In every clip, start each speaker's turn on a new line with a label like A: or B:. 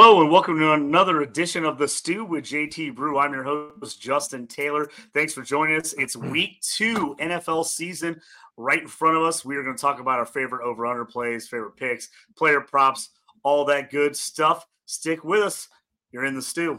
A: Hello and welcome to another edition of the Stew with JT Brew. I'm your host Justin Taylor. Thanks for joining us. It's hmm. week two NFL season right in front of us. We are going to talk about our favorite over/under plays, favorite picks, player props, all that good stuff. Stick with us. You're in the stew.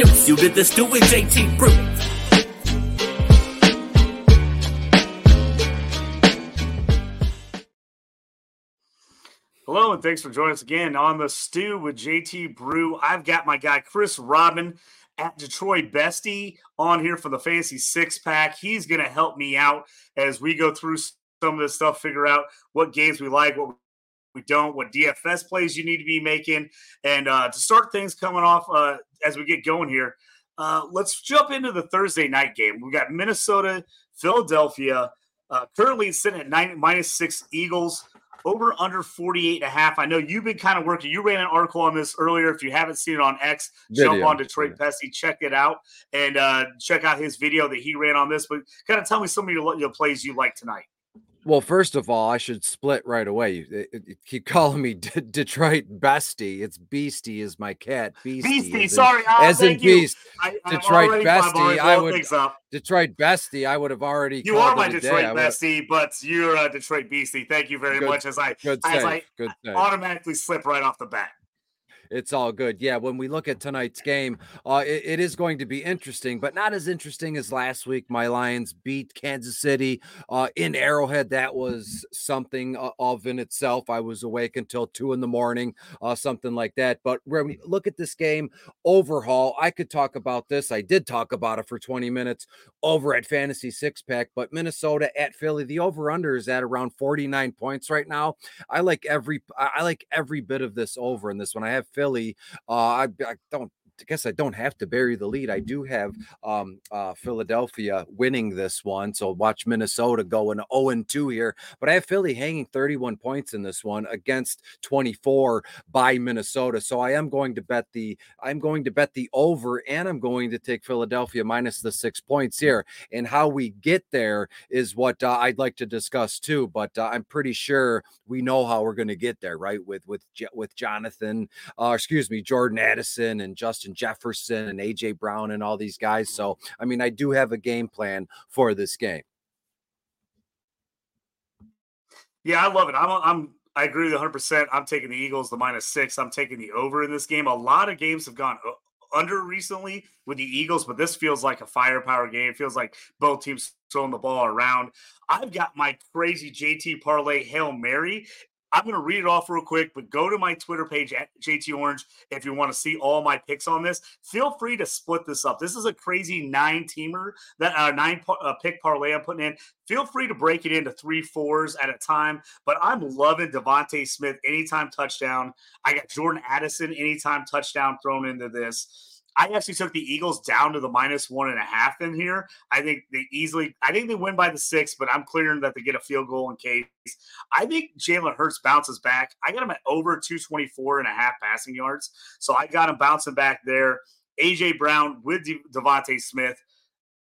B: introduce you to the Stew JT Brew.
A: Hello, and thanks for joining us again on the Stew with JT Brew. I've got my guy Chris Robin at Detroit Bestie on here for the Fantasy Six Pack. He's going to help me out as we go through some of this stuff, figure out what games we like, what we don't, what DFS plays you need to be making. And uh, to start things coming off uh, as we get going here, uh, let's jump into the Thursday night game. We've got Minnesota, Philadelphia. Uh, currently sitting at nine, minus six Eagles over under 48 and a half. I know you've been kind of working. You ran an article on this earlier. If you haven't seen it on X, video. jump on Detroit yeah. Check it out, and uh, check out his video that he ran on this. But kind of tell me some of your, your plays you like tonight.
C: Well, first of all, I should split right away. Eh, eh, you, keep calling me D- Detroit Bestie. It's Beastie is my cat.
A: Beastie, Beastie sorry, oh,
C: as in Beast. I, Detroit Bestie. I would Detroit Bestie. I would have already.
A: You are my Detroit Bestie, but you're a Detroit Beastie. Thank you very good, much. As I as I, I automatically slip right off the bat
C: it's all good. Yeah, when we look at tonight's game, uh, it, it is going to be interesting, but not as interesting as last week. My Lions beat Kansas City uh, in Arrowhead. That was something uh, of in itself. I was awake until two in the morning, uh, something like that. But when we look at this game overhaul, I could talk about this. I did talk about it for 20 minutes over at Fantasy Six Pack, but Minnesota at Philly, the over under is at around 49 points right now. I like every I like every bit of this over in this one. I have. Uh, I, I don't I guess I don't have to bury the lead. I do have um, uh, Philadelphia winning this one. So watch Minnesota going 0 2 here. But I have Philly hanging 31 points in this one against 24 by Minnesota. So I am going to bet the I'm going to bet the over and I'm going to take Philadelphia minus the six points here. And how we get there is what uh, I'd like to discuss too. But uh, I'm pretty sure we know how we're going to get there, right? With with with Jonathan, uh, excuse me, Jordan Addison and Justin Jefferson and AJ Brown and all these guys. So, I mean, I do have a game plan for this game.
A: Yeah, I love it. I'm, I'm, I agree with 100. percent I'm taking the Eagles, the minus six. I'm taking the over in this game. A lot of games have gone uh, under recently with the Eagles, but this feels like a firepower game. It feels like both teams throwing the ball around. I've got my crazy JT parlay Hail Mary. I'm going to read it off real quick, but go to my Twitter page at JT Orange if you want to see all my picks on this. Feel free to split this up. This is a crazy nine teamer that uh, nine uh, pick parlay I'm putting in. Feel free to break it into three fours at a time. But I'm loving DeVonta Smith anytime touchdown. I got Jordan Addison anytime touchdown thrown into this. I actually took the Eagles down to the minus one and a half in here. I think they easily, I think they win by the six, but I'm clearing that they get a field goal in case. I think Jalen Hurts bounces back. I got him at over 224 and a half passing yards. So I got him bouncing back there. AJ Brown with De- DeVonta Smith.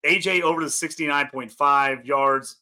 A: AJ over to 69.5 yards.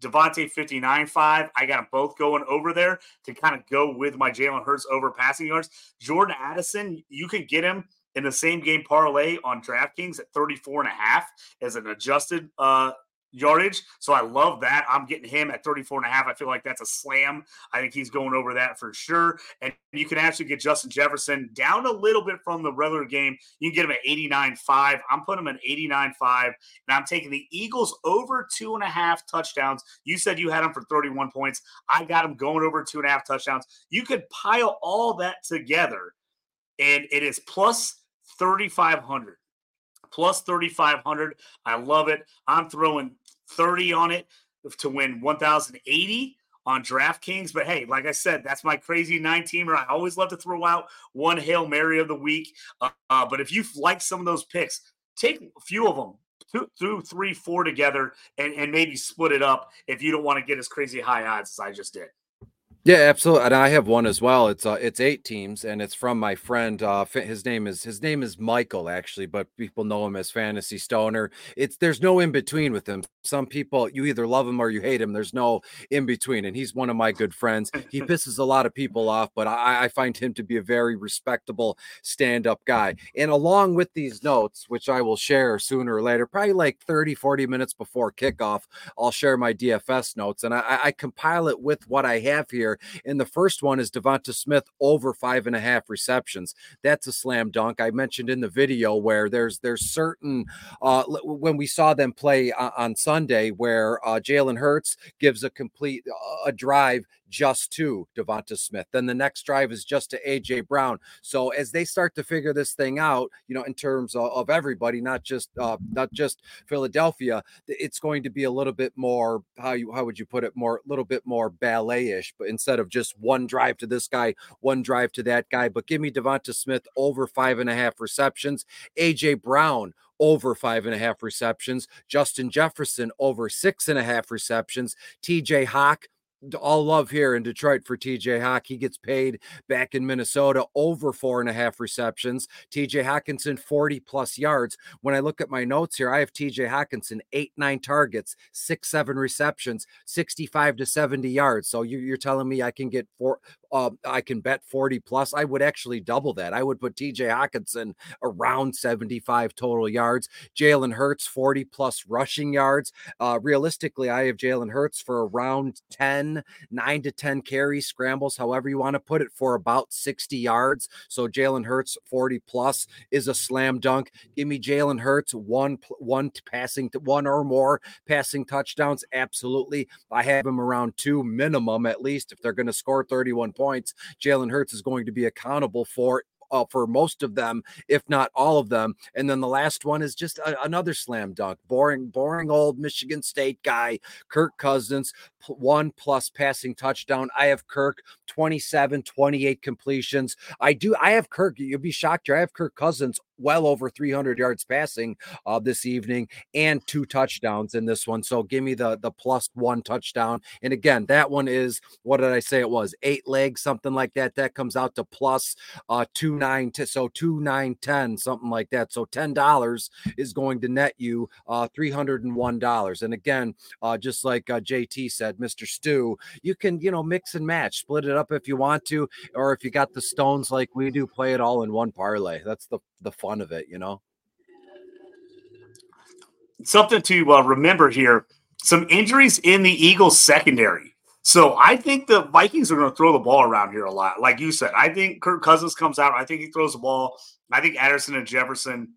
A: DeVonta 59.5. I got them both going over there to kind of go with my Jalen Hurts over passing yards. Jordan Addison, you can get him in the same game parlay on DraftKings at 34 and a half as an adjusted uh, yardage. So I love that. I'm getting him at 34 and a half. I feel like that's a slam. I think he's going over that for sure. And you can actually get Justin Jefferson down a little bit from the regular game. You can get him at 89.5. I'm putting him at 89.5. And I'm taking the Eagles over two and a half touchdowns. You said you had him for 31 points. I got him going over two and a half touchdowns. You could pile all that together. And it is plus 3,500. Plus 3,500. I love it. I'm throwing 30 on it to win 1,080 on DraftKings. But hey, like I said, that's my crazy nine teamer. I always love to throw out one Hail Mary of the week. Uh, uh, but if you like some of those picks, take a few of them, two, two, three, four together, and, and maybe split it up if you don't want to get as crazy high odds as I just did.
C: Yeah, absolutely. And I have one as well. It's uh it's eight teams and it's from my friend uh his name is his name is Michael actually, but people know him as Fantasy Stoner. It's there's no in between with him. Some people you either love him or you hate him. There's no in between and he's one of my good friends. He pisses a lot of people off, but I, I find him to be a very respectable stand-up guy. And along with these notes, which I will share sooner or later, probably like 30 40 minutes before kickoff, I'll share my DFS notes and I, I compile it with what I have here and the first one is Devonta Smith over five and a half receptions. That's a slam dunk. I mentioned in the video where there's there's certain uh, when we saw them play on Sunday where uh, Jalen Hurts gives a complete uh, a drive just to Devonta Smith. Then the next drive is just to AJ Brown. So as they start to figure this thing out, you know, in terms of, of everybody, not just uh, not just Philadelphia, it's going to be a little bit more how you how would you put it more a little bit more ballet-ish, but instead of just one drive to this guy, one drive to that guy. But give me Devonta Smith over five and a half receptions, AJ Brown over five and a half receptions. Justin Jefferson over six and a half receptions. TJ Hawk all love here in Detroit for TJ Hawk. He gets paid back in Minnesota over four and a half receptions. TJ Hockenson, 40 plus yards. When I look at my notes here, I have TJ Hockenson, eight, nine targets, six, seven receptions, 65 to 70 yards. So you're telling me I can get four, uh, I can bet 40 plus. I would actually double that. I would put TJ Hockenson around 75 total yards. Jalen Hurts, 40 plus rushing yards. Uh, realistically, I have Jalen Hurts for around 10, 9 to 10 carries, scrambles, however you want to put it, for about 60 yards. So Jalen Hurts, 40 plus is a slam dunk. Give me Jalen Hurts, one, one passing, one or more passing touchdowns. Absolutely. I have him around two minimum at least if they're going to score 31 points points Jalen Hurts is going to be accountable for uh, for most of them, if not all of them. And then the last one is just a, another slam dunk. Boring, boring old Michigan State guy, Kirk Cousins, one plus passing touchdown. I have Kirk 27, 28 completions. I do. I have Kirk. You'll be shocked here. I have Kirk Cousins well over 300 yards passing uh, this evening and two touchdowns in this one. So give me the the plus one touchdown. And again, that one is what did I say it was? Eight legs, something like that. That comes out to plus uh two nine to so two nine ten, something like that. So ten dollars is going to net you uh three hundred and one dollars. And again, uh just like uh, JT said, Mr. Stew, you can you know mix and match, split it up if you want to, or if you got the stones like we do, play it all in one parlay. That's the the fun of it, you know.
A: Something to uh, remember here: some injuries in the Eagles secondary. So I think the Vikings are going to throw the ball around here a lot. Like you said, I think Kirk Cousins comes out. I think he throws the ball. I think Addison and Jefferson.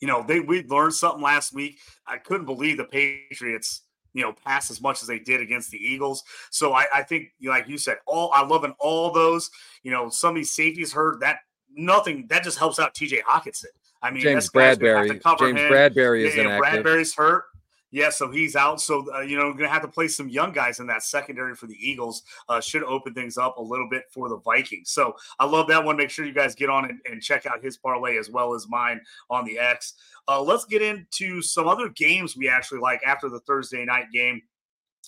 A: You know, they we learned something last week. I couldn't believe the Patriots you know, pass as much as they did against the Eagles. So I, I think, like you said, all I love in all those. You know, some of these safeties hurt that nothing that just helps out TJ Hockenson. I mean,
C: James Bradberry. James him. Bradberry is yeah,
A: inactive. Bradberry's hurt. Yeah, so he's out. So uh, you know, we're going to have to play some young guys in that secondary for the Eagles. Uh, should open things up a little bit for the Vikings. So I love that one. Make sure you guys get on and, and check out his parlay as well as mine on the X. Uh, let's get into some other games we actually like after the Thursday night game.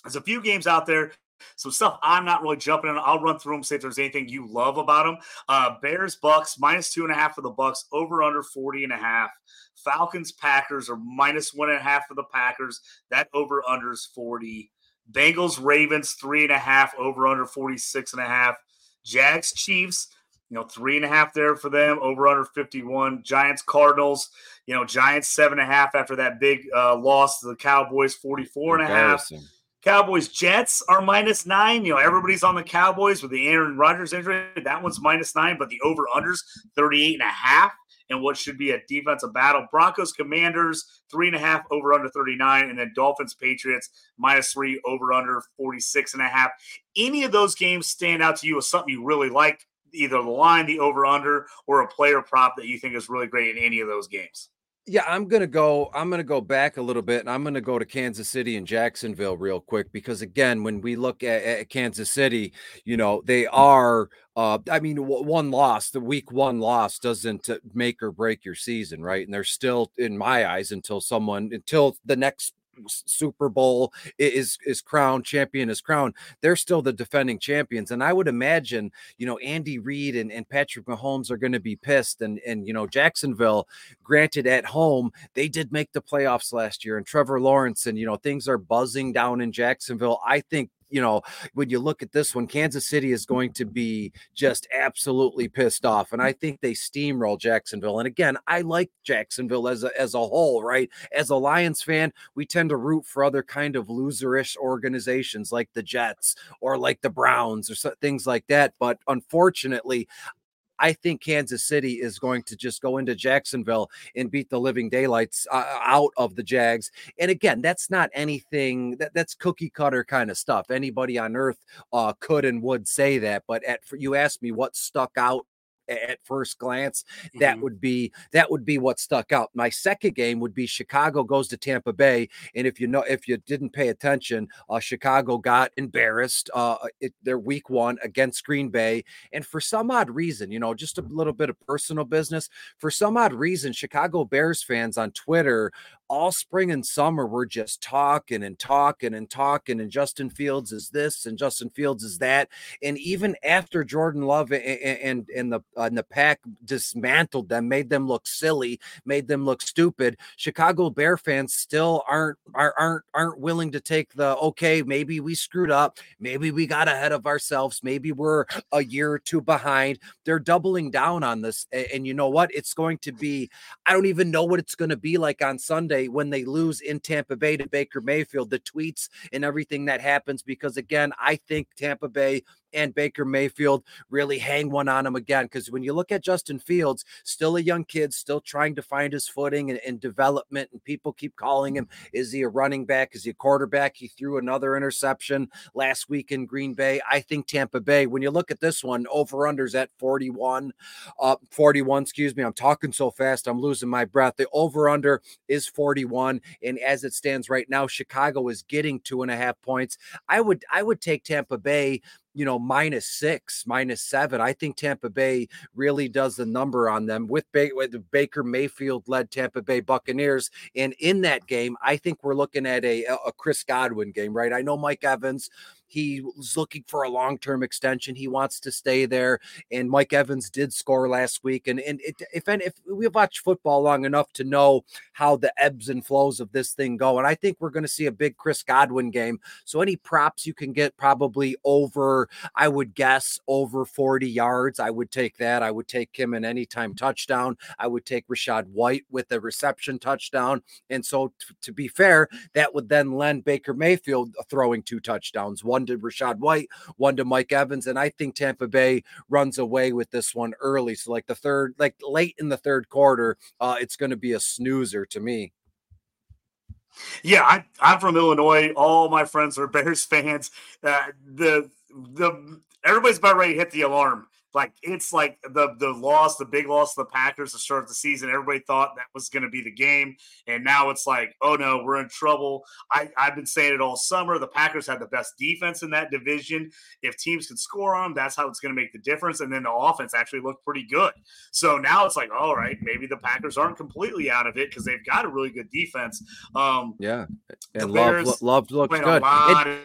A: There's a few games out there some stuff I'm not really jumping on. I'll run through them, see if there's anything you love about them. Uh, Bears, Bucks, minus two and a half for the Bucks, over under 40 and a half. Falcons, Packers are minus one and a half for the Packers. That over under is 40. Bengals, Ravens, three and a half, over under 46 and a half. Jags, Chiefs, you know, three and a half there for them, over under 51. Giants, Cardinals, you know, Giants, seven and a half after that big uh, loss to the Cowboys, 44 and a half. Cowboys Jets are minus nine. You know, everybody's on the Cowboys with the Aaron Rodgers injury. That one's minus nine, but the over unders 38 and a half and what should be a defensive battle. Broncos Commanders, three and a half over under 39, and then Dolphins Patriots, minus three over under 46 and a half. Any of those games stand out to you as something you really like, either the line, the over under, or a player prop that you think is really great in any of those games?
C: Yeah, I'm gonna go. I'm gonna go back a little bit, and I'm gonna go to Kansas City and Jacksonville real quick because again, when we look at, at Kansas City, you know they are. Uh, I mean, w- one loss, the week one loss doesn't uh, make or break your season, right? And they're still, in my eyes, until someone until the next Super Bowl is is crowned champion is crowned, they're still the defending champions. And I would imagine, you know, Andy Reid and, and Patrick Mahomes are going to be pissed. And and you know, Jacksonville, granted at home, they did make the playoffs last year, and Trevor Lawrence, and you know, things are buzzing down in Jacksonville. I think you know, when you look at this one, Kansas City is going to be just absolutely pissed off. And I think they steamroll Jacksonville. And again, I like Jacksonville as a, as a whole, right? As a Lions fan, we tend to root for other kind of loserish organizations like the Jets or like the Browns or so, things like that. But unfortunately, I think Kansas City is going to just go into Jacksonville and beat the living daylights uh, out of the Jags. And again, that's not anything that, that's cookie cutter kind of stuff. Anybody on earth uh, could and would say that. But at you asked me what stuck out at first glance that mm-hmm. would be that would be what stuck out my second game would be chicago goes to tampa bay and if you know if you didn't pay attention uh, chicago got embarrassed uh it, their week one against green bay and for some odd reason you know just a little bit of personal business for some odd reason chicago bears fans on twitter all spring and summer we're just talking and talking and talking and Justin Fields is this and Justin Fields is that and even after Jordan Love and and, and the uh, and the pack dismantled them made them look silly made them look stupid Chicago Bear fans still aren't aren't aren't willing to take the okay maybe we screwed up maybe we got ahead of ourselves maybe we're a year or two behind. They're doubling down on this and you know what? It's going to be I don't even know what it's going to be like on Sunday when they lose in Tampa Bay to Baker Mayfield, the tweets and everything that happens. Because again, I think Tampa Bay and Baker Mayfield really hang one on him again. Because when you look at Justin Fields, still a young kid, still trying to find his footing and, and, development, and people keep calling him, is he a running back? Is he a quarterback? He threw another interception last week in Green Bay. I think Tampa Bay, when you look at this one, over unders at 41, uh, 41, excuse me. I'm talking so fast, I'm losing my breath. The over under is 41. And as it stands right now, Chicago is getting two and a half points. I would I would take Tampa Bay you know, minus six, minus seven. I think Tampa Bay really does the number on them with, ba- with Baker Mayfield led Tampa Bay Buccaneers. And in that game, I think we're looking at a, a Chris Godwin game, right? I know Mike Evans he was looking for a long term extension. He wants to stay there. And Mike Evans did score last week. And, and it, if if we've watched football long enough to know how the ebbs and flows of this thing go, and I think we're going to see a big Chris Godwin game. So any props you can get probably over, I would guess over 40 yards. I would take that. I would take him an anytime touchdown. I would take Rachaad White with a reception touchdown. And so t- to be fair, that would then lend Baker Mayfield throwing two touchdowns. One one to Rachaad White, one to Mike Evans. And I think Tampa Bay runs away with this one early. So, like the third, like late in the third quarter, uh, it's going to be a snoozer to me.
A: Yeah, I, I'm from Illinois. All my friends are Bears fans. Uh, the the everybody's about ready to hit the alarm like it's like the the loss, the big loss of the Packers to start the season. Everybody thought that was going to be the game, and now it's like, oh no, we're in trouble. I, I've been saying it all summer. The Packers had the best defense in that division. If teams can score on them, that's how it's going to make the difference. And then the offense actually looked pretty good. So now it's like, all right, maybe the Packers aren't completely out of it because they've got a really good defense. Um,
C: yeah, and love, love looks good.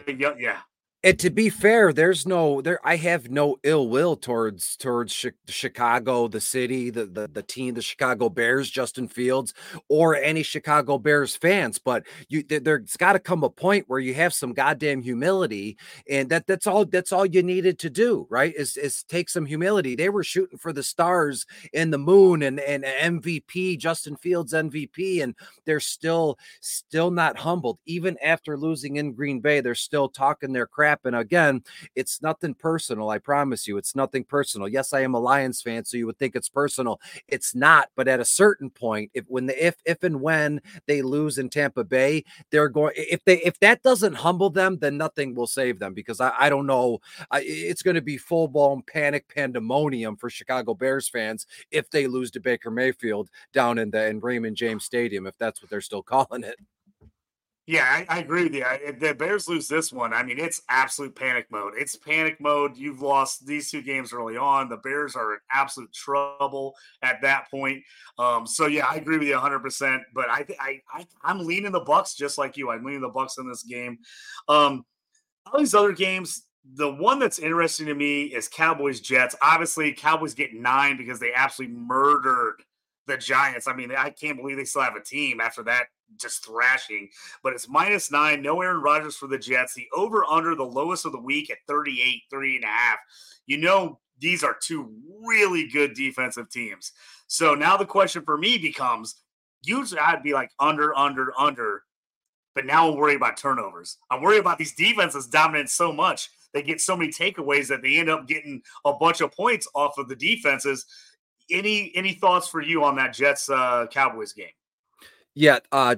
C: It,
A: of, yeah,
C: and to be fair, there's no there. I have no ill will towards towards Chicago, the city, the, the the team, the Chicago Bears, Justin Fields, or any Chicago Bears fans. But you, there's got to come a point where you have some goddamn humility, and that that's all that's all you needed to do, right? Is is take some humility. They were shooting for the stars and the moon, and and MVP, Justin Fields MVP, and they're still still not humbled, even after losing in Green Bay. They're still talking their crap happen. Again, it's nothing personal. I promise you, it's nothing personal. Yes, I am a Lions fan, so you would think it's personal. It's not. But at a certain point, if when the if if and when they lose in Tampa Bay, they're going. If they if that doesn't humble them, then nothing will save them because I, I don't know. I, it's going to be full blown panic pandemonium for Chicago Bears fans if they lose to Baker Mayfield down in the in Raymond James Stadium, if that's what they're still calling it.
A: Yeah, I, I, agree with you. If the Bears lose this one, I mean, it's absolute panic mode. It's panic mode. You've lost these two games early on. The Bears are in absolute trouble at that point. Um, so yeah, I agree with you 100. percent But I, I, I, I'm leaning the Bucks just like you. I'm leaning the Bucks in this game. Um, all these other games, the one that's interesting to me is Cowboys Jets. Obviously, Cowboys get nine because they absolutely murdered the Giants. I mean, I can't believe they still have a team after that just thrashing. But it's minus nine, no Aaron Rodgers for the Jets. The over under the lowest of the week at 38, three and a half. You know, these are two really good defensive teams. So now the question for me becomes usually I'd be like under, under, under. But now I'm worried about turnovers. I'm worried about these defenses dominant so much. They get so many takeaways that they end up getting a bunch of points off of the defenses. Any any thoughts for you on that Jets uh, Cowboys game?
C: Yeah, uh,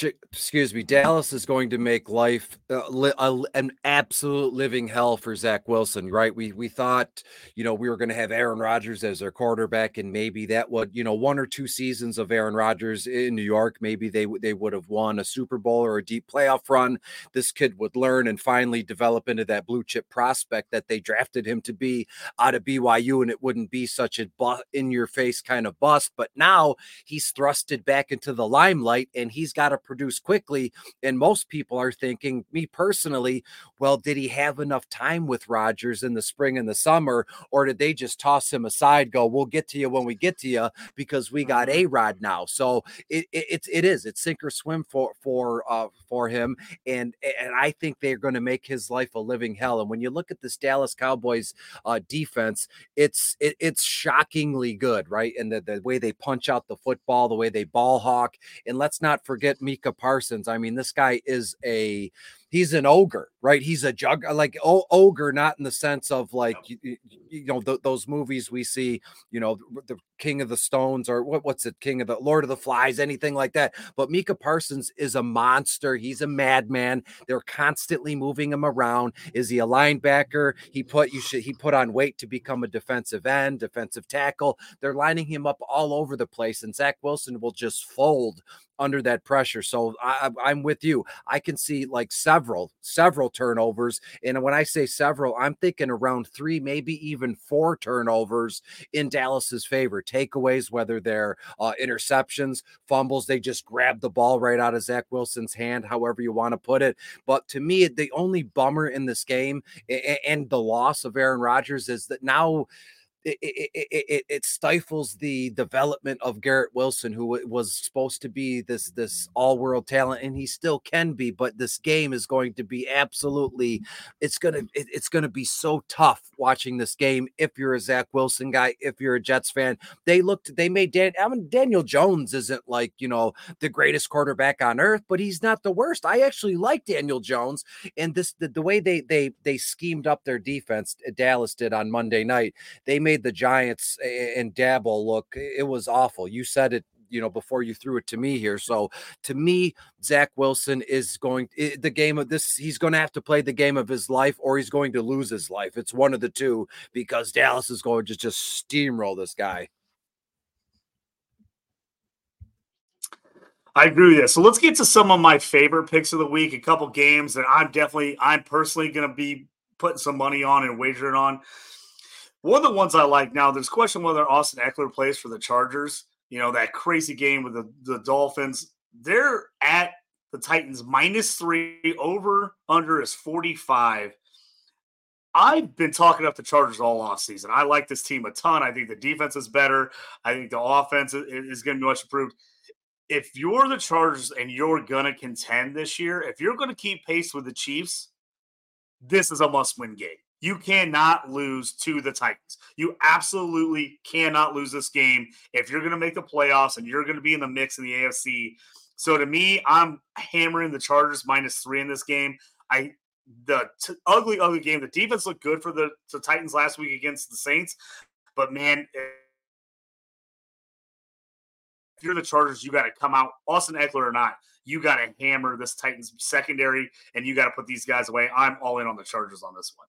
C: excuse me, Dallas is going to make life uh, li- uh, an absolute living hell for Zach Wilson, right? We we thought, you know, we were going to have Aaron Rodgers as their quarterback, and maybe that would, you know, one or two seasons of Aaron Rodgers in New York, maybe they they would have won a Super Bowl or a deep playoff run. This kid would learn and finally develop into that blue chip prospect that they drafted him to be out of BYU, and it wouldn't be such a bu- in your face kind of bust. But now he's thrusted back into the limelight, and he's got produce quickly. And most people are thinking, me personally, well, did he have enough time with Rodgers in the spring and the summer, or did they just toss him aside, go, we'll get to you when we get to you because we got mm-hmm. A Rod now? So it, it, it's it is it's sink or swim for for uh for him, and and I think they're going to make his life a living hell. And when you look at this Dallas Cowboys uh defense, it's it, it's shockingly good, right? And the, the way they punch out the football, the way they ball hawk, and let's not forget Micah Parsons. I mean, this guy is a he's an ogre, right? He's a jug uh, like o- ogre, not in the sense of like you, you know th- those movies we see, you know, the King of the Stones or what, what's it, King of the Lord of the Flies, anything like that. But Micah Parsons is a monster. He's a madman. They're constantly moving him around. Is he a linebacker? He put you should he put on weight to become a defensive end, defensive tackle. They're lining him up all over the place, and Zach Wilson will just fold under that pressure. So I, I'm with you. I can see like several, several several turnovers. And when I say several, I'm thinking around three, maybe even four turnovers in Dallas's favor. Takeaways, whether they're uh, interceptions, fumbles, they just grab the ball right out of Zach Wilson's hand, however you want to put it. But to me, the only bummer in this game and the loss of Aaron Rodgers is that now it, it, it, it, stifles the development of Garrett Wilson, who was supposed to be this this all world talent, and he still can be. But this game is going to be absolutely, it's gonna it's gonna be so tough watching this game. If you're a Zach Wilson guy, if you're a Jets fan, they looked they made Dan. I mean, Daniel Jones isn't like you know the greatest quarterback on earth, but he's not the worst. I actually like Daniel Jones, and this the, the way they they they schemed up their defense. Dallas did on Monday night. They made made the Giants and Dabble look, it was awful. You said it you know before you threw it to me here. So to me, Zach Wilson is going the game of this. He's going to have to play the game of his life, or he's going to lose his life. It's one of the two because Dallas is going to just steamroll this guy.
A: I agree with you. So let's get to some of my favorite picks of the week. A couple games that I'm definitely, I'm personally going to be putting some money on and wagering on. One of the ones I like now, there's question whether Austin Ekeler plays for the Chargers. You know, that crazy game with the, the Dolphins. They're at the Titans minus three, over under is 45. I've been talking up the Chargers all off season. I like this team a ton. I think the defense is better. I think the offense is going to be much improved. If you're the Chargers and you're going to contend this year, if you're going to keep pace with the Chiefs, this is a must win game. You cannot lose to the Titans. You absolutely cannot lose this game if you're going to make the playoffs and you're going to be in the mix in the AFC. So to me, I'm hammering the Chargers minus three in this game. I the t- ugly, ugly game. The defense looked good for the, the Titans last week against the Saints, but man, if you're the Chargers, you got to come out, Austin Ekeler or not, you got to hammer this Titans secondary, and you got to put these guys away. I'm all in on the Chargers on this one.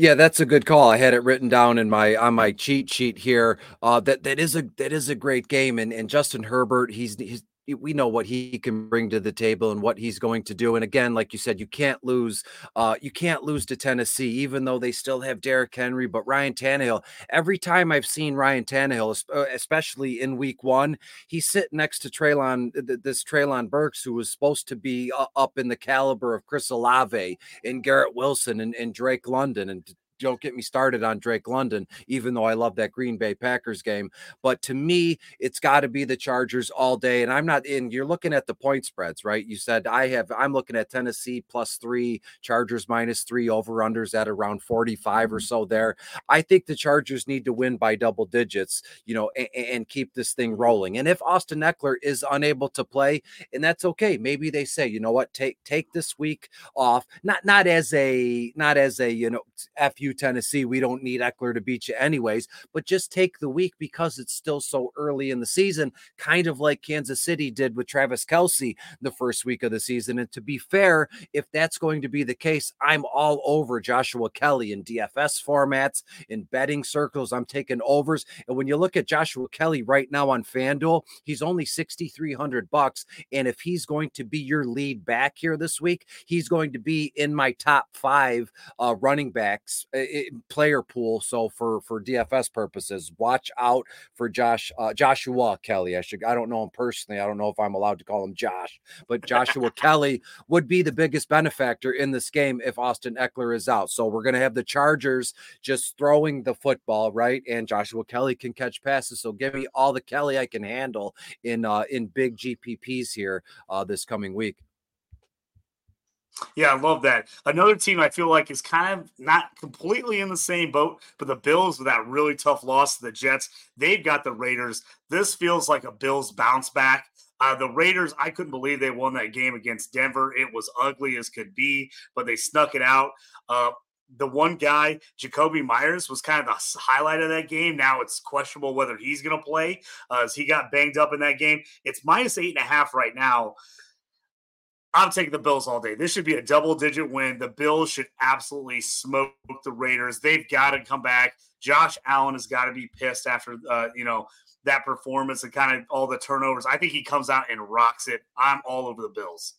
C: Yeah, that's a good call. I had it written down in my on my cheat sheet here. Uh, that that is a that is a great game, and and Justin Herbert, he's he's we know what he can bring to the table and what he's going to do. And again, like you said, you can't lose. Uh, you can't lose to Tennessee, even though they still have Derrick Henry. But Ryan Tannehill, every time I've seen Ryan Tannehill, uh, especially in Week One, he's sitting next to Treylon, this Treylon Burks, who was supposed to be uh, up in the caliber of Chris Olave and Garrett Wilson and, and Drake London, and don't get me started on Drake London, even though I love that Green Bay Packers game. But to me, it's got to be the Chargers all day. And I'm not in, you're looking at the point spreads, right? You said I have, I'm looking at Tennessee plus three, Chargers minus three, over unders at around 45 or mm-hmm. so there. I think the Chargers need to win by double digits, you know, and, and keep this thing rolling. And if Austin Ekeler is unable to play, and that's okay, maybe they say, you know what, take take this week off, not not as a not as a you know fu Tennessee. We don't need Ekeler to beat you anyways, but just take the week because it's still so early in the season, kind of like Kansas City did with Travis Kelce the first week of the season. And to be fair, if that's going to be the case, I'm all over Joshua Kelley in DFS formats, in betting circles. I'm taking overs. And when you look at Joshua Kelley right now on FanDuel, he's only 6,300 bucks. And if he's going to be your lead back here this week, he's going to be in my top five uh, running backs it, player pool. So for for DFS purposes, watch out for Josh uh, Joshua Kelley. I should I don't know him personally. I don't know if I'm allowed to call him Josh, but Joshua Kelley would be the biggest benefactor in this game if Austin Ekeler is out. So we're gonna have the Chargers just throwing the football right, and Joshua Kelley can catch passes. So give me all the Kelley I can handle in uh, in big GPPs here uh, this coming week.
A: Yeah, I love that. Another team I feel like is kind of not completely in the same boat, but the Bills with that really tough loss to the Jets, they've got the Raiders. This feels like a Bills bounce back. Uh, the Raiders, I couldn't believe they won that game against Denver. It was ugly as could be, but they snuck it out. Uh, the one guy, Jakobi Meyers, was kind of the highlight of that game. Now it's questionable whether he's going to play uh, as he got banged up in that game. It's minus eight and a half right now. I'm taking the Bills all day. This should be a double digit win. The Bills should absolutely smoke the Raiders. They've got to come back. Josh Allen has got to be pissed after uh, you know that performance and kind of all the turnovers. I think he comes out and rocks it. I'm all over the Bills.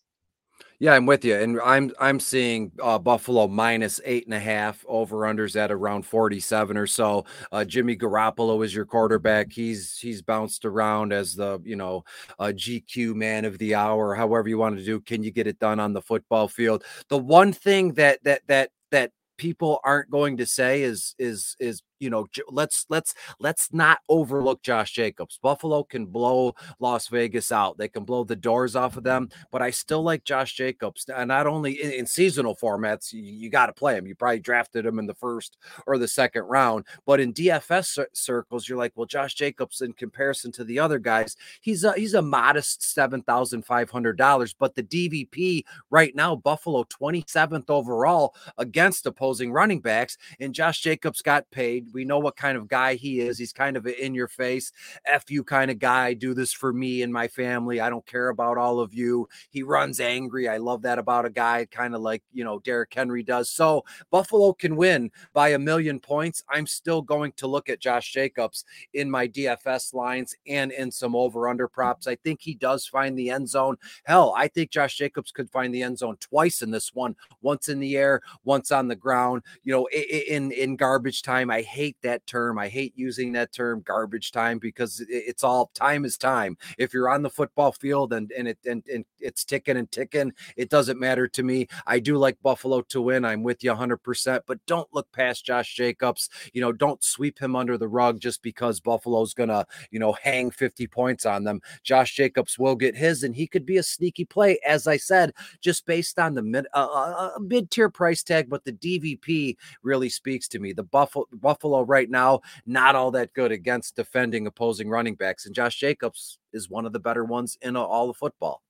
C: Yeah, I'm with you, and I'm I'm seeing uh, Buffalo minus eight and a half over unders at around 47 or so. Uh, Jimmy Garoppolo is your quarterback. He's he's bounced around as the you know uh, GQ man of the hour, however you want to do. Can you get it done on the football field? The one thing that that that that people aren't going to say is is is you know, let's let's let's not overlook Josh Jacobs. Buffalo can blow Las Vegas out. They can blow the doors off of them, but I still like Josh Jacobs. And not only in, in seasonal formats, you, you got to play him. You probably drafted him in the first or the second round, but in DFS circles, you're like, well, Josh Jacobs in comparison to the other guys, he's a he's a modest seven thousand five hundred dollars. But the DVP right now, Buffalo twenty seventh overall against opposing running backs, and Josh Jacobs got paid we know what kind of guy he is. He's kind of an in your face, F you kind of guy. Do this for me and my family. I don't care about all of you. He runs angry. I love that about a guy, kind of like, you know, Derrick Henry does. So Buffalo can win by a million points. I'm still going to look at Josh Jacobs in my DFS lines and in some over under props. I think he does find the end zone. Hell, I think Josh Jacobs could find the end zone twice in this one, once in the air, once on the ground. You know, in in garbage time, I hate hate that term. I hate using that term garbage time because it's all time is time. If you're on the football field and and it and, and it's ticking and ticking, it doesn't matter to me. I do like Buffalo to win. I'm with you 100%, but don't look past Josh Jacobs. You know, don't sweep him under the rug just because Buffalo's going to, you know, hang 50 points on them. Josh Jacobs will get his and he could be a sneaky play as I said, just based on the mid uh, uh, mid tier price tag, but the DVP really speaks to me. The Buffalo Buffalo Buffalo right now, not all that good against defending opposing running backs. And Josh Jacobs is one of the better ones in all of football.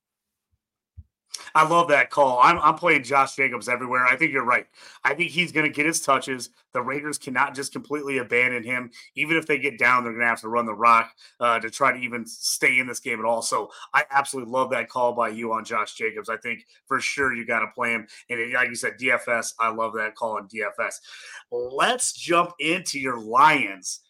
A: I love that call. I'm, I'm playing Josh Jacobs everywhere. I think you're right. I think he's going to get his touches. The Raiders cannot just completely abandon him. Even if they get down, they're going to have to run the rock uh, to try to even stay in this game at all. So I absolutely love that call by you on Josh Jacobs. I think for sure you got to play him. And like you said, DFS, I love that call on DFS. Let's jump into your Lions.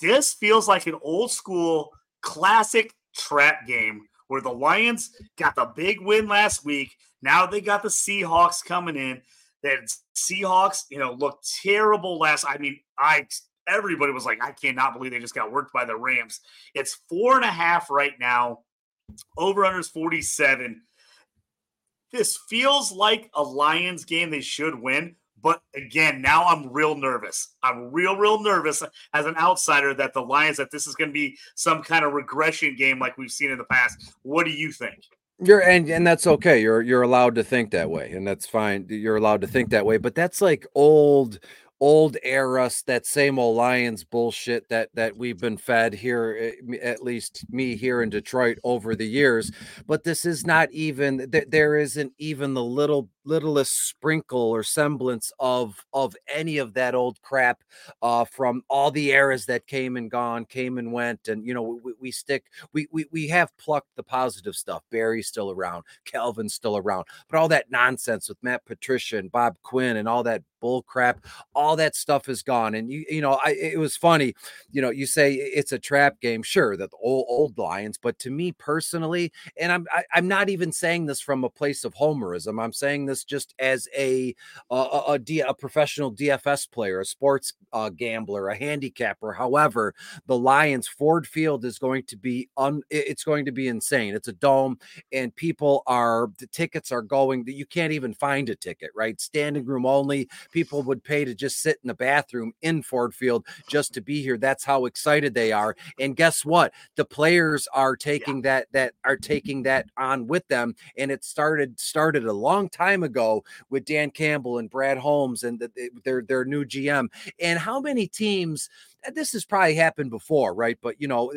A: This feels like an old school classic trap game where the Lions got the big win last week. Now they got the Seahawks coming in. That Seahawks, you know, looked terrible last. I mean, I everybody was like, I cannot believe they just got worked by the Rams. It's four and a half right now. Over under is 47. This feels like a Lions game they should win. But again, now I'm real nervous. I'm real, real nervous as an outsider that the Lions, that this is going to be some kind of regression game like we've seen in the past. What do you think?
C: You're and and that's okay. You're you're allowed to think that way, and that's fine. You're allowed to think that way. But that's like old old era that same old lions bullshit that that we've been fed here eh, at least me here in detroit over the years. But this is not even there isn't even the little littlest sprinkle or semblance of of any of that old crap uh, from all the eras that came and gone, came and went, and you know we, we stick we, we we have plucked the positive stuff. Barry's still around, Calvin's still around, but all that nonsense with Matt Patricia and Bob Quinn and all that bull crap, all that stuff is gone. And you you know I it was funny, you know you say it's a trap game, sure that the old old Lions, but to me personally, and I'm I, am i am not even saying this from a place of homerism. I'm saying this just as a a, a, professional DFS player, a sports uh, gambler, a handicapper. However, the Lions Ford Field is going to be un, it's going to be insane. It's a dome, and people are the tickets are going you can't even find a ticket, right? Standing room only. People would pay to just sit in the bathroom in Ford Field just to be here. That's how excited they are. And guess what? The players are taking yeah. that that are taking that on with them, and it started started a long time ago with Dan Campbell and Brad Holmes and the, their their new GM. And how many teams? This has probably happened before, right? But you know,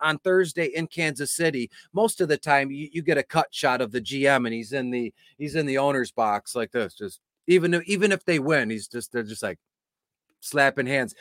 C: on Thursday in Kansas City, most of the time you, you get a cut shot of the GM and he's in the he's in the owner's box like this, just even even if they win, he's just they're just like slapping hands.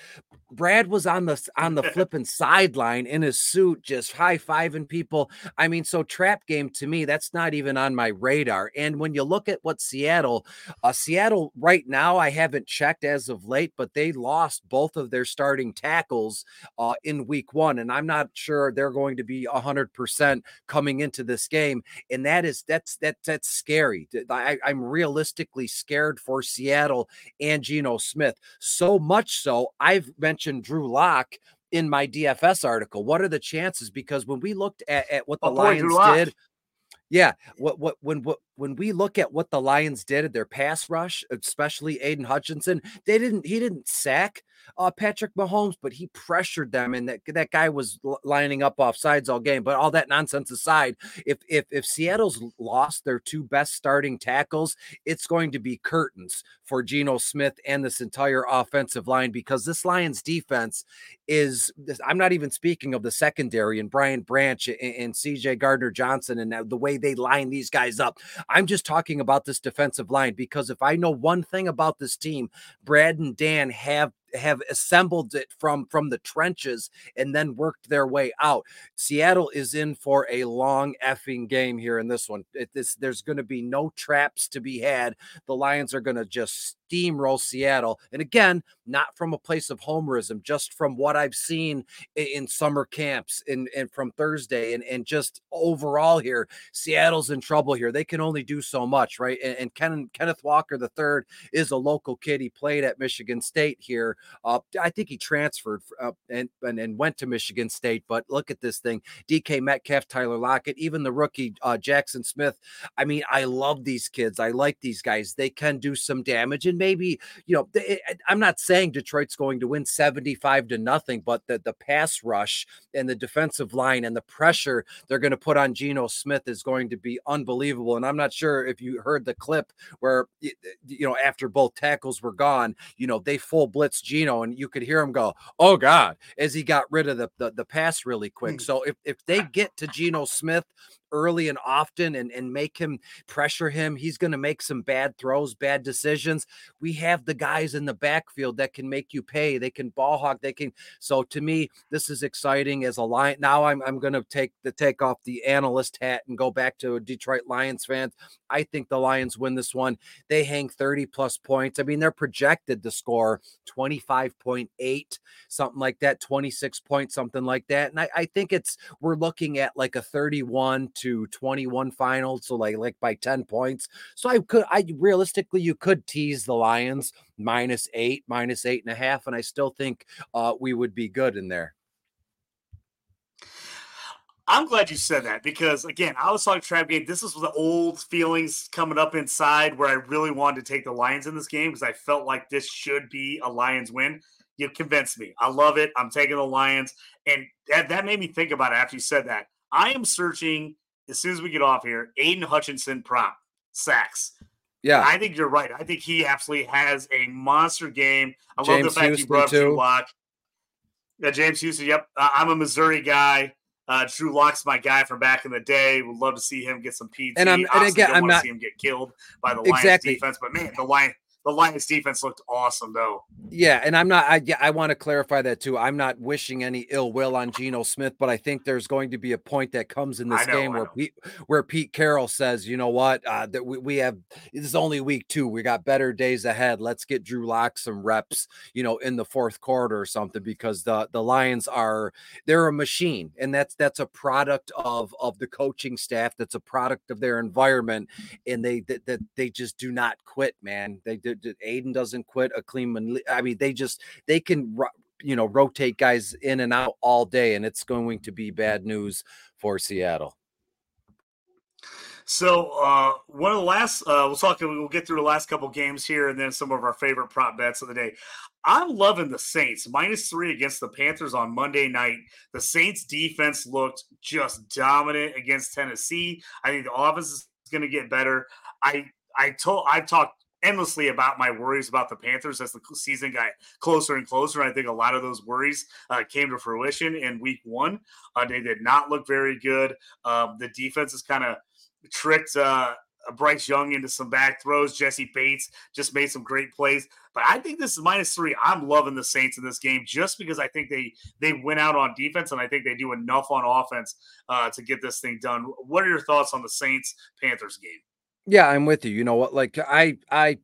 C: Brad was on the on the flipping sideline in his suit, just high fiving people. I mean, so trap game to me, that's not even on my radar. And when you look at what Seattle, uh, Seattle right now, I haven't checked as of late, but they lost both of their starting tackles uh, in Week One, and I'm not sure they're going to be hundred percent coming into this game. And that is that's that that's scary. I, I'm realistically scared for Seattle and Geno Smith. So much so, I've mentioned Drew Lock in my DFS article. What are the chances? Because when we looked at, at what the oh, Lions did, yeah, what what when what when we look at what the Lions did at their pass rush, especially Aidan Hutchinson, they didn't he didn't sack uh, Patrick Mahomes, but he pressured them, and that that guy was lining up off sides all game. But all that nonsense aside, if if if Seattle's lost their two best starting tackles, it's going to be curtains for Geno Smith and this entire offensive line because this Lions defense is. I'm not even speaking of the secondary and Brian Branch and, and C.J. Gardner Johnson and the way they line these guys up. I'm just talking about this defensive line because if I know one thing about this team, Brad and Dan have have assembled it from from the trenches and then worked their way out. Seattle is in for a long effing game here in this one. It, this, there's going to be no traps to be had. The Lions are going to just steamroll Seattle. And again, not from a place of homerism, just from what I've seen in, in summer camps and, and from Thursday and, and just overall here, Seattle's in trouble here. They can only do so much, right? And, and Ken, Kenneth Walker the third is a local kid. He played at Michigan State here. Uh, I think he transferred uh, and, and, and went to Michigan State. But look at this thing: DK Metcalf, Tyler Lockett, even the rookie uh, Jaxon Smith. I mean, I love these kids. I like these guys. They can do some damage, and maybe you know, they, I'm not saying Detroit's going to win 75 to nothing, but the the pass rush and the defensive line and the pressure they're going to put on Geno Smith is going to be unbelievable. And I'm not sure if you heard the clip where you know after both tackles were gone, you know they full blitz Geno Geno, and you could hear him go, "Oh God," as he got rid of the the, the pass really quick. Hmm. So if if they get to Geno Smith early and often and, and make him pressure him. He's going to make some bad throws, bad decisions. We have the guys in the backfield that can make you pay. They can ball hog. They can. So to me, this is exciting as a lion. Now I'm, I'm going to take the take off the analyst hat and go back to Detroit Lions fans. I think the Lions win this one. They hang 30 plus points. I mean, they're projected to score 25.8, something like that, 26 points, something like that. And I, I think it's we're looking at like a 31 to 21 final. So like like by 10 points. So I could I realistically you could tease the Lions minus eight, minus eight and a half, and I still think uh, we would be good in there.
A: I'm glad you said that because again, I was talking trap game. This is the old feelings coming up inside where I really wanted to take the Lions in this game because I felt like this should be a Lions win. You convinced me. I love it. I'm taking the Lions, and that, that made me think about it after you said that. I am searching as soon as we get off here. Aidan Hutchinson prop sacks.
C: Yeah,
A: I think you're right. I think he absolutely has a monster game. I James love the fact Houston you brought up Drew Lock. Yeah, James Houston. Yep, I'm a Missouri guy. Uh, Drew Lock's my guy from back in the day. Would love to see him get some PT.
C: And I'm and again, I'm not
A: see him get killed by the Lions defense. But man, the Lions the Lions defense looked awesome though.
C: Yeah, and I'm not I yeah, I want to clarify that too. I'm not wishing any ill will on Geno Smith, but I think there's going to be a point that comes in this know, game where Pete where Pete Carroll says, "You know what? Uh that we, we have this is only week 2. We got better days ahead. Let's get Drew Lock some reps, you know, in the fourth quarter or something because the the Lions are they're a machine and that's that's a product of of the coaching staff, that's a product of their environment and they that, that they just do not quit, man. They Aidan doesn't quit. A Akeem, I mean, they just they can you know rotate guys in and out all day, and it's going to be bad news for Seattle.
A: So uh, one of the last, uh, we'll talk. We'll get through the last couple games here, and then some of our favorite prop bets of the day. I'm loving the Saints minus three against the Panthers on Monday night. The Saints defense looked just dominant against Tennessee. I think the offense is going to get better. I I told I've talked endlessly about my worries about the Panthers as the season got closer and closer. And I think a lot of those worries uh, came to fruition in week one. Uh, they did not look very good. Um, the defense is kind of tricked uh, Bryce Young into some back throws. Jessie Bates just made some great plays. But I think this is minus three. I'm loving the Saints in this game just because I think they they went out on defense and I think they do enough on offense uh, to get this thing done. What are your thoughts on the Saints Panthers game?
C: Yeah, I'm with you. You know what? Like I I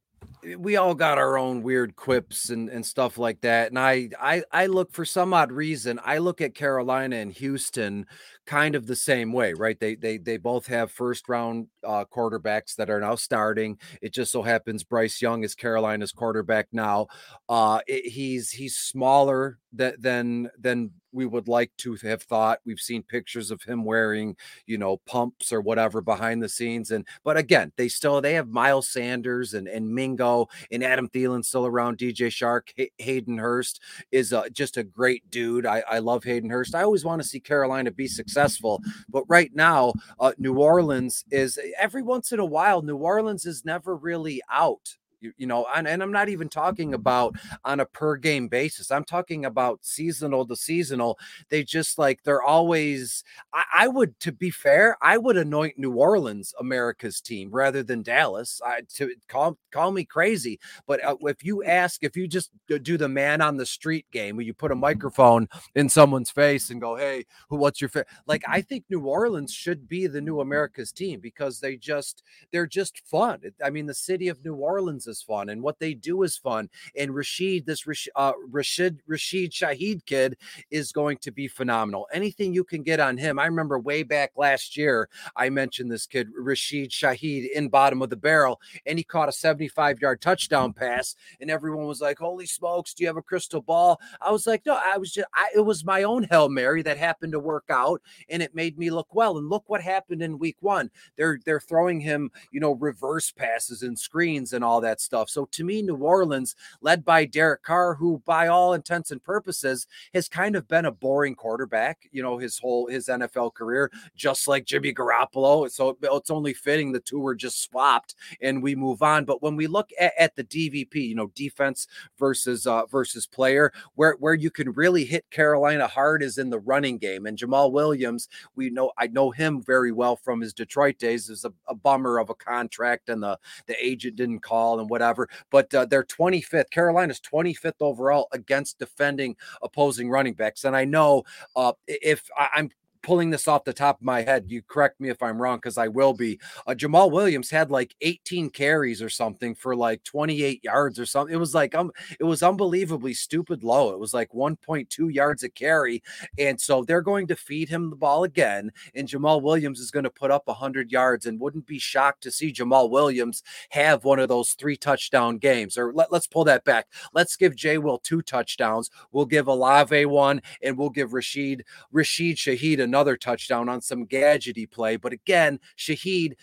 C: we all got our own weird quips and, and stuff like that. And I, I I look for some odd reason, I look at Carolina and Houston kind of the same way, right? They they they both have first round uh, quarterbacks that are now starting. It just so happens Bryce Young is Carolina's quarterback now. Uh, it, he's he's smaller than than than we would like to have thought. We've seen pictures of him wearing, you know, pumps or whatever behind the scenes. And but again, they still they have Miles Sanders and and Mingo and Adam Thielen still around. DJ Chark, Hay- Hayden Hurst is uh, just a great dude. I, I love Hayden Hurst. I always want to see Carolina be successful, but right now, uh, New Orleans is every once in a while. New Orleans is never really out you, you know, and, and I'm not even talking about on a per game basis. I'm talking about seasonal to seasonal. They just like they're always. I, I would, to be fair, I would anoint New Orleans America's team rather than Dallas. I to call call me crazy, but uh, if you ask, if you just do the man on the street game where you put a microphone in someone's face and go, "Hey, who? What's your favorite?" Like I think New Orleans should be the new America's team because they just they're just fun. I mean, the city of New Orleans is is fun and what they do is fun. And Rashid, this uh, Rashid Rashid Shaheed kid is going to be phenomenal. Anything you can get on him. I remember way back last year, I mentioned this kid, Rashid Shaheed, in bottom of the barrel, and he caught a 75 yard touchdown pass. And everyone was like, Holy smokes, do you have a crystal ball? I was like, No, I was just, I, it was my own Hail Mary that happened to work out and it made me look well. And look what happened in week one. They're, they're throwing him, you know, reverse passes and screens and all that stuff. So to me, New Orleans, led by Derek Carr, who by all intents and purposes has kind of been a boring quarterback, you know, his whole his NFL career, just like Jimmy Garoppolo. So it's only fitting the two were just swapped and we move on. But when we look at, at the DVP, you know, defense versus uh, versus player, where where you can really hit Carolina hard is in the running game. And Jamaal Williams, we know I know him very well from his Detroit days. Is a, a bummer of a contract, and the the agent didn't call and whatever. But uh, they're 25th. Carolina's 25th overall against defending opposing running backs. And I know uh, if I'm pulling this off the top of my head. You correct me if I'm wrong because I will be. Uh, Jamaal Williams had like 18 carries or something for like 28 yards or something. It was like um, it was unbelievably stupid low. It was like 1.2 yards a carry, and so they're going to feed him the ball again, and Jamaal Williams is going to put up 100 yards. And wouldn't be shocked to see Jamaal Williams have one of those three touchdown games. Or let, us pull that back. Let's give Jay Will two touchdowns. We'll give Olave one, and we'll give Rashid Rashid Shaheed another another touchdown on some gadgety play. But again, Shaheed,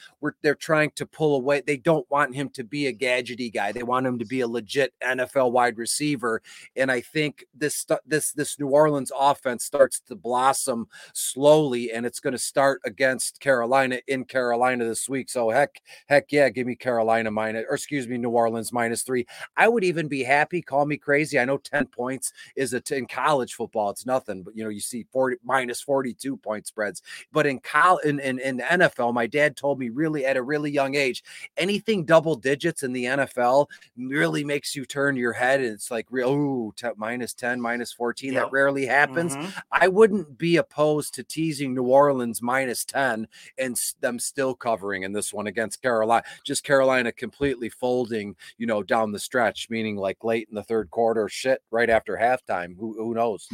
C: they're trying to pull away. They don't want him to be a gadgety guy. They want him to be a legit NFL wide receiver. And I think this this this New Orleans offense starts to blossom slowly, and it's going to start against Carolina in Carolina this week. So heck, heck yeah, give me Carolina minus, or excuse me, New Orleans minus three. I would even be happy. Call me crazy. I know ten points is a t- in college football. It's nothing, but you know you see forty minus forty two point spreads. But in college, in, in, in the NFL, my dad told me really at a really young age, anything double digits in the NFL really makes you turn your head. And it's like, oh, t- minus 10, minus 14. Yep. That rarely happens. Mm-hmm. I wouldn't be opposed to teasing New Orleans minus 10 and them still covering in this one against Carolina. Just Carolina completely folding, you know, down the stretch, meaning like late in the third quarter, shit, right after halftime. Who, who knows?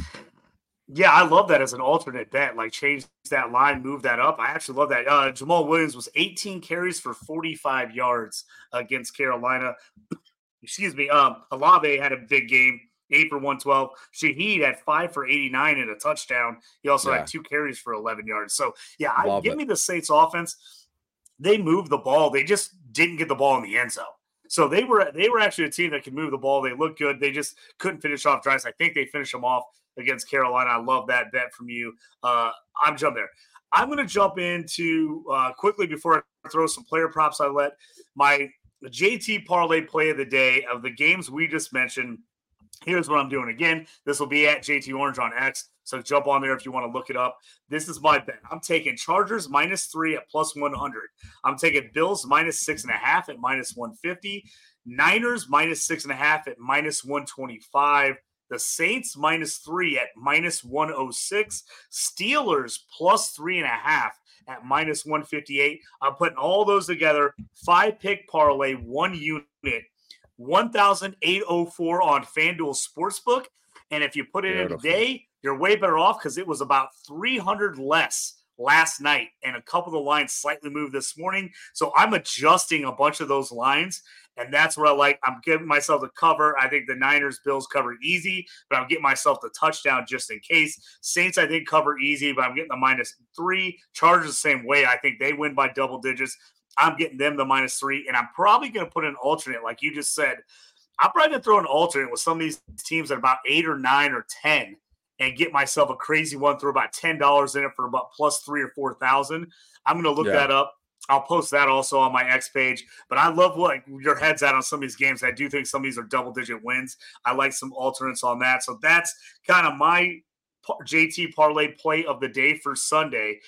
A: Yeah, I love that as an alternate bet. Like change that line, move that up. I actually love that. Uh, Jamaal Williams was 18 carries for 45 yards against Carolina. Excuse me. Um, Olave had a big game, eight for 112. Shaheed had five for 89 and a touchdown. He also yeah. had two carries for 11 yards. So yeah, I, give it. me the Saints offense. They moved the ball. They just didn't get the ball in the end zone. So they were they were actually a team that could move the ball. They looked good. They just couldn't finish off drives. I think they finished them off against Carolina. I love that bet from you. Uh, I'm jumping there. I'm going to jump into uh, quickly before I throw some player props. I let my JT parlay play of the day of the games we just mentioned. Here's what I'm doing again. This will be at JT Orange on X. So jump on there if you want to look it up. This is my bet. I'm taking Chargers minus three at plus 100. I'm taking Bills minus six and a half at minus 150. Niners minus six and a half at minus 125. The Saints minus three at minus 106. Steelers plus three and a half at minus 158. I'm putting all those together. Five pick parlay, one unit, 1,804 on FanDuel Sportsbook. And if you put it Beautiful. in today, you're way better off because it was about 300 less last night and a couple of the lines slightly moved this morning. So I'm adjusting a bunch of those lines and that's what I like. I'm giving myself the cover. I think the Niners Bills cover easy, but I'm getting myself the touchdown just in case. Saints, I think, cover easy, but I'm getting the minus three. Chargers the same way. I think they win by double digits. I'm getting them the minus three, and I'm probably going to put an alternate, like you just said. I'm probably going to throw an alternate with some of these teams at about eight or nine or 10 and get myself a crazy one, throw about $10 in it for about plus three or 4,000. I'm going to look yeah. that up. I'll post that also on my X page. But I love what your head's at on some of these games. I do think some of these are double digit wins. I like some alternates on that. So that's kind of my JT parlay play of the day for Sunday.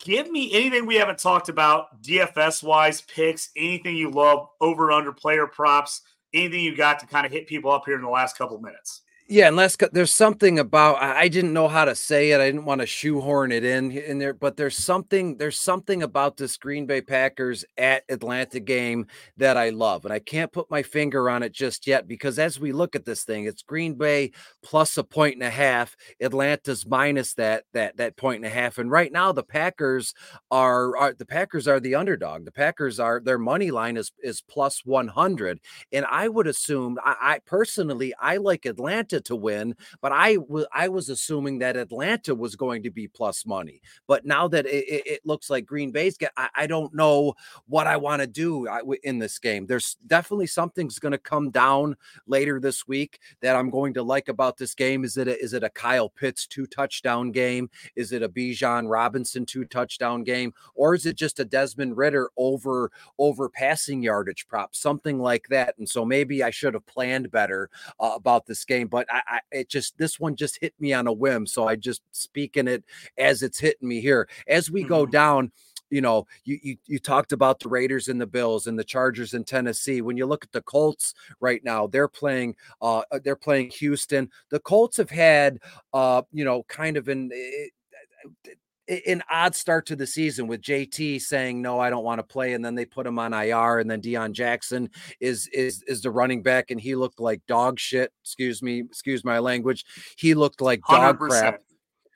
A: Give me anything we haven't talked about, DFS wise, picks, anything you love, over under player props, anything you got to kind of hit people up here in the last couple minutes.
C: Yeah, unless there's something about I didn't know how to say it. I didn't want to shoehorn it in in there, but there's something there's something about this Green Bay Packers at Atlanta game that I love, and I can't put my finger on it just yet because as we look at this thing, it's Green Bay plus a point and a half, Atlanta's minus that that that point and a half, and right now the Packers are, are the Packers are the underdog. The Packers are their money line is is plus one hundred, and I would assume I, I personally I like Atlanta Atlanta to win, but I was I was assuming that Atlanta was going to be plus money. But now that it, it, it looks like Green Bay's get, I, I don't know what I want to do in this game. There's definitely something's going to come down later this week that I'm going to like about this game. Is it a, is it a Kyle Pitts two touchdown game? Is it a Bijan Robinson two touchdown game, or is it just a Desmond Ridder over over passing yardage prop, something like that? And so maybe I should have planned better uh, about this game, but I, I it just this one just hit me on a whim, so I just speaking it as it's hitting me here as we mm-hmm. go down you know, you, you you talked about the Raiders and the Bills and the Chargers in Tennessee. When you look at the Colts right now, they're playing uh they're playing Houston. The Colts have had uh you know kind of an eh, an odd start to the season with JT saying no, I don't want to play, and then they put him on IR, and then Deon Jackson is is is the running back, and he looked like dog shit. Excuse me, excuse my language. He looked like dog 100%. crap.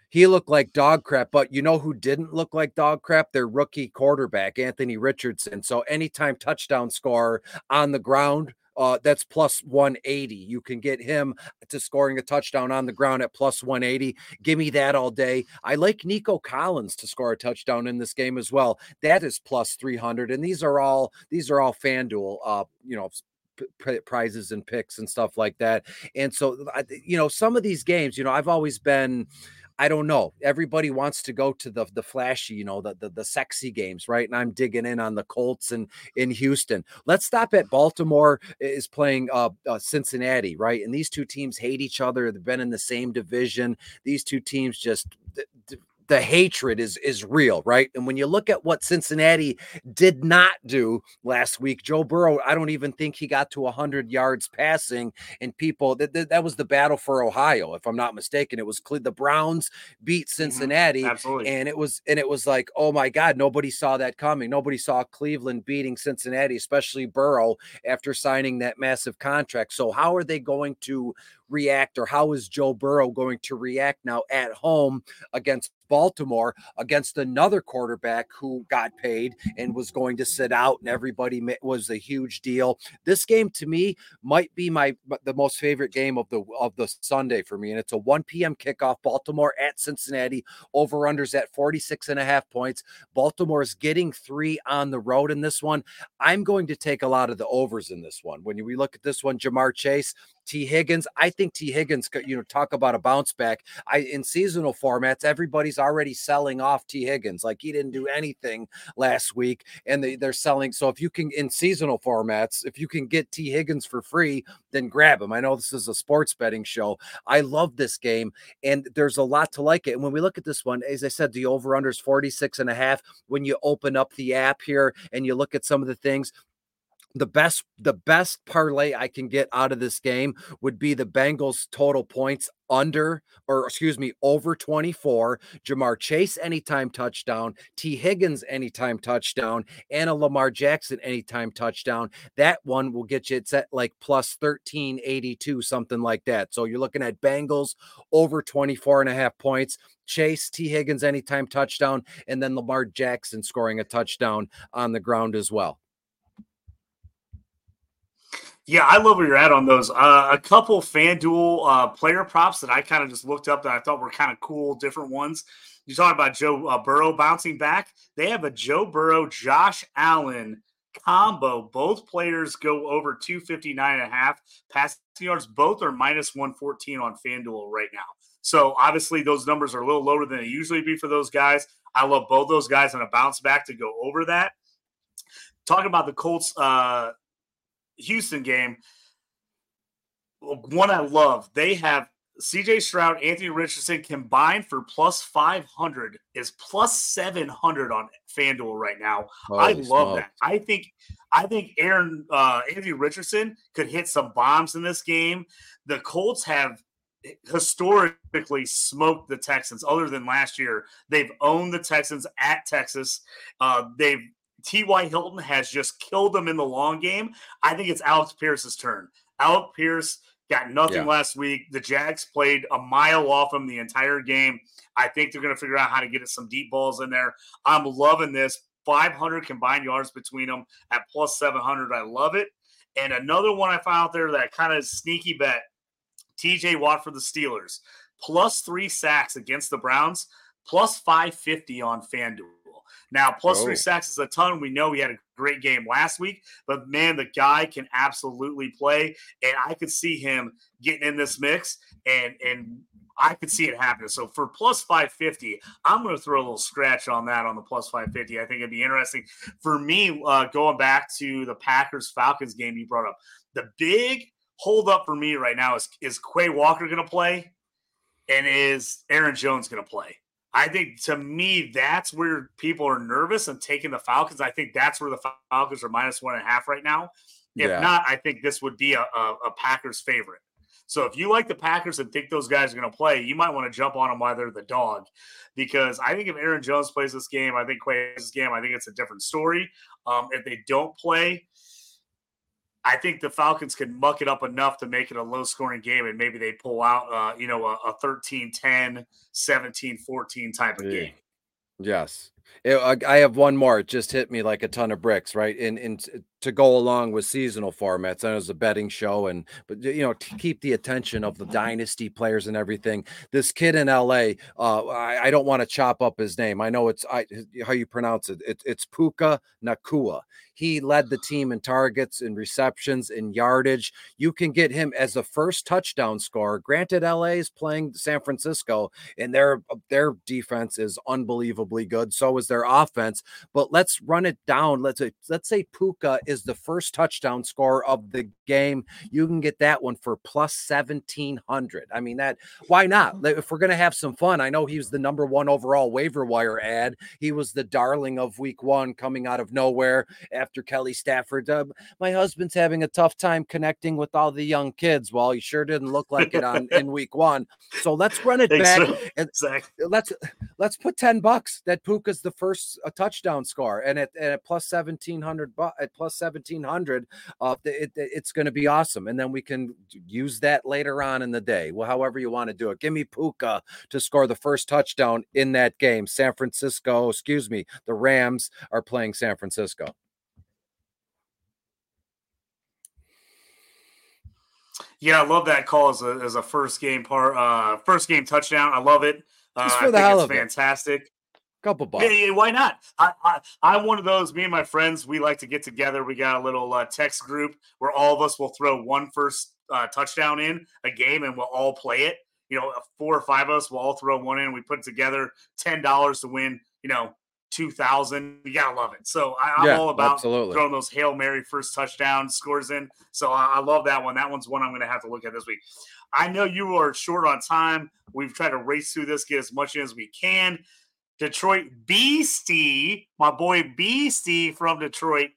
C: He looked like dog crap, but you know who didn't look like dog crap? Their rookie quarterback, Anthony Richardson. So anytime touchdown scorer on the ground uh, that's plus 180. You can get him to scoring a touchdown on the ground at plus 180. Give me that all day. I like Nico Collins to score a touchdown in this game as well. That is plus 300. And these are all these are all FanDuel, uh, you know, prizes and picks and stuff like that. And so, you know, some of these games, you know, I've always been I don't know. Everybody wants to go to the the flashy, you know, the, the the sexy games, right? And I'm digging in on the Colts and in Houston. Let's stop at Baltimore is playing uh, uh, Cincinnati, right? And these two teams hate each other. They've been in the same division. These two teams just the hatred is is real, right? And when you look at what Cincinnati did not do last week, Joe Burrow, I don't even think he got to 100 yards passing. And people that that was the battle for Ohio, if I'm not mistaken. It was the Browns beat mm-hmm. Cincinnati,
A: mm-hmm. absolutely,
C: and it was and it was like, oh my God, nobody saw that coming. Nobody saw Cleveland beating Cincinnati, especially Burrow after signing that massive contract. So how are they going to react or how is Joe Burrow going to react now at home against Baltimore against another quarterback who got paid and was going to sit out and everybody was a huge deal. This game to me might be my the most favorite game of the of the Sunday for me and it's a 1 p.m. kickoff Baltimore at Cincinnati over unders at 46 and a half points. Baltimore is getting 3 on the road in this one. I'm going to take a lot of the overs in this one. When we look at this one Ja'Marr Chase Tee Higgins. I think T. Higgins, could, you know, talk about a bounce back. I in seasonal formats, everybody's already selling off T. Higgins. Like he didn't do anything last week, and they, they're selling. So if you can in seasonal formats, if you can get T. Higgins for free, then grab him. I know this is a sports betting show. I love this game, and there's a lot to like it. And when we look at this one, as I said, the over under is 46 and a half. When you open up the app here and you look at some of the things, the best the best parlay I can get out of this game would be the Bengals total points under or excuse me over 24 Ja'Marr Chase anytime touchdown T. Higgins anytime touchdown and a Lamar Jackson anytime touchdown. That one will get you it's at like plus 1382 something like that. So you're looking at Bengals over 24 and a half points Chase T. Higgins anytime touchdown and then Lamar Jackson scoring a touchdown on the ground as well
A: yeah, I love where you're at on those. Uh, a couple FanDuel uh, player props that I kind of just looked up that I thought were kind of cool, different ones. You talking about Joe uh, Burrow bouncing back? They have a Joe Burrow, Josh Allen combo. Both players go over 259 and a half passing yards. Both are minus 114 on FanDuel right now. So obviously those numbers are a little lower than they usually be for those guys. I love both those guys on a bounce back to go over that. Talking about the Colts uh, Houston game, one I love, they have CJ Stroud, Anthony Richardson combined for plus 500 is plus 700 on FanDuel right now. I love that. I think I think Aaron uh, Anthony Richardson could hit some bombs in this game. The Colts have historically smoked the Texans other than last year. They've owned the Texans at Texas. Uh, they've T.Y. Hilton has just killed them in the long game. I think it's Alex Pierce's turn. Alec Pierce got nothing yeah. last week. The Jags played a mile off him the entire game. I think they're going to figure out how to get some deep balls in there. I'm loving this. 500 combined yards between them at plus 700. I love it. And another one I found out there that kind of sneaky bet TJ Watt for the Steelers, plus three sacks against the Browns, plus 550 on FanDuel. Now, plus oh. three sacks is a ton. We know he had a great game last week, but man, the guy can absolutely play, and I could see him getting in this mix, and and I could see it happening. So for plus 550, I'm going to throw a little scratch on that on the plus 550. I think it'd be interesting for me. Uh, going back to the Packers Falcons game you brought up, the big hold up for me right now is is Quay Walker going to play, and is Aaron Jones going to play? I think to me, that's where people are nervous and taking the Falcons. I think that's where the Falcons are minus one and a half right now. If yeah. not, I think this would be a, a, a, Packers favorite. So if you like the Packers and think those guys are going to play, you might want to jump on them while they're the dog. Because I think if Aaron Jones plays this game, I think Quay this game, I think it's a different story. Um, if they don't play, I think the Falcons can muck it up enough to make it a low scoring game and maybe they pull out, uh, you know, a, a 13 10, 17 14 type of game.
C: Yes. I have one more. It just hit me like a ton of bricks, right? In and to go along with seasonal formats. And know it's a betting show, and but you know to keep the attention of the dynasty players and everything. This kid in L.A. Uh, I, I, don't want to chop up his name. I know it's I, how you pronounce it. it it's Puka Nacua. He led the team in targets and receptions and yardage. You can get him as a first touchdown scorer. Granted, LA is playing San Francisco, and their their defense is unbelievably good. So is their offense. But let's run it down. Let's say, let's say Puka is the first touchdown score of the game. You can get that one for plus 1700. I mean, that why not? If we're going to have some fun, I know he was the number one overall waiver wire ad. He was the darling of week one coming out of nowhere after Kelly Stafford. Uh, my husband's having a tough time connecting with all the young kids. Well, he sure didn't look like it on in week one. So let's run it back so. and exactly. let's let's put 10 bucks that Puka's the first a touchdown score and at, and at plus 1700 at plus 1700 uh, it, it's going to be awesome and then we can use that later on in the day well however you want to do it give me puka to score the first touchdown in that game san francisco excuse me the rams are playing san francisco
A: Yeah, I love that call as a, as a first game part, uh, first game touchdown. I love it. Uh,
C: Just for the hell of
A: fantastic.
C: It couple bucks.
A: Yeah, why not? I, I, am one of those. Me and my friends, we like to get together. We got a little uh, text group where all of us will throw one first uh, touchdown in a game, and we'll all play it. You know, four or five of us will all throw one in. We put together ten dollars to win. You know, two thousand. You gotta love it. So I, am yeah, all about absolutely. throwing those hail mary first touchdown scores in. So I, I love that one. That one's one I'm going to have to look at this week. I know you are short on time. We've tried to race through this, get as much in as we can. Detroit Beastie, my boy Beastie from Detroit.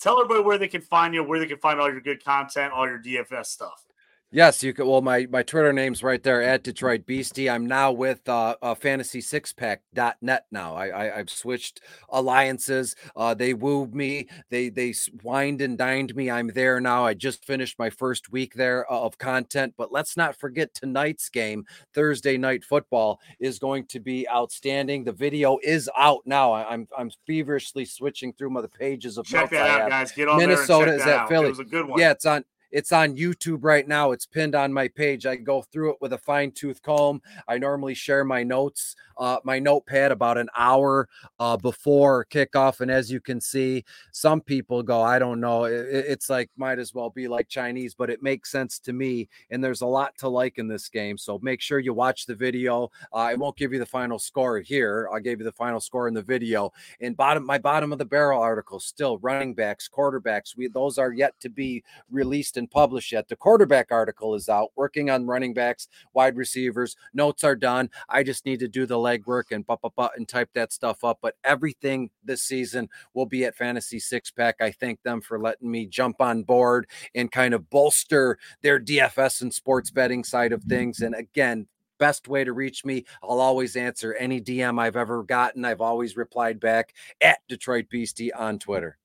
A: Tell everybody where they can find you, where they can find all your good content, all your DFS stuff.
C: Yes, you could. Well, my my Twitter name's right there at Detroit Beastie. I'm now with uh, uh fantasy six pack.net now. I, I have switched alliances. Uh, they wooed me. They they wined and dined me. I'm there now. I just finished my first week there uh, of content. But let's not forget tonight's game, Thursday night football, is going to be outstanding. The video is out now. I, am I'm, I'm feverishly switching through my the pages of
A: check that out, guys. Get on
C: Minnesota
A: is
C: at Philly.
A: It was a good one.
C: Yeah, it's on it's on YouTube right now. It's pinned on my page. I go through it with a fine tooth comb. I normally share my notes, uh, my notepad about an hour uh, before kickoff. And as you can see, some people go, I don't know. It, it's like, might as well be like Chinese, but it makes sense to me. And there's a lot to like in this game. So make sure you watch the video. Uh, I won't give you the final score here. I gave you the final score in the video. And bottom, my bottom of the barrel article still running backs, quarterbacks. We, those are yet to be released and published yet. The quarterback article is out, working on running backs, wide receivers. Notes are done. I just need to do the legwork and bu- bu- bu- and type that stuff up. But everything this season will be at Fantasy Six Pack. I thank them for letting me jump on board and kind of bolster their DFS and sports betting side of things. And again, best way to reach me. I'll always answer any DM I've ever gotten. I've always replied back at Detroit Beastie on Twitter.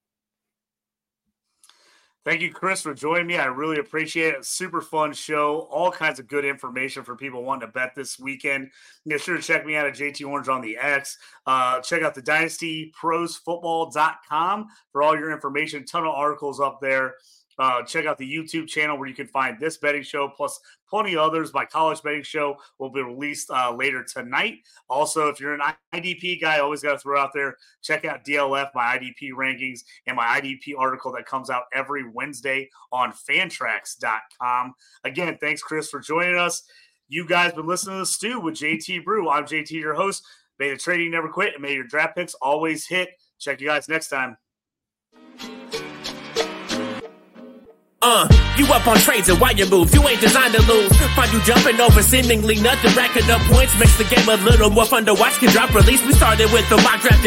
A: Thank you, Chris, for joining me. I really appreciate it. Super fun show. All kinds of good information for people wanting to bet this weekend. Make sure to check me out at JT Orange on the X. Uh, check out the dynastyprosfootball.com for all your information. ton of articles up there. Uh, check out the YouTube channel where you can find this betting show plus plenty others. My college betting show will be released uh, later tonight. Also, if you're an IDP guy, always got to throw out there. Check out DLF, my IDP rankings, and my IDP article that comes out every Wednesday on Fantrax.com. Again, thanks, Chris, for joining us. You guys been listening to the Stew with JT Brew. I'm JT, your host. May the trading never quit, and may your draft picks always hit. Check you guys next time.
B: Uh, you up on trades and why you move? You ain't designed to lose. Find you jumping over seemingly nothing, racking up points makes the game a little more fun to watch. Can drop release. We started with the mock draft.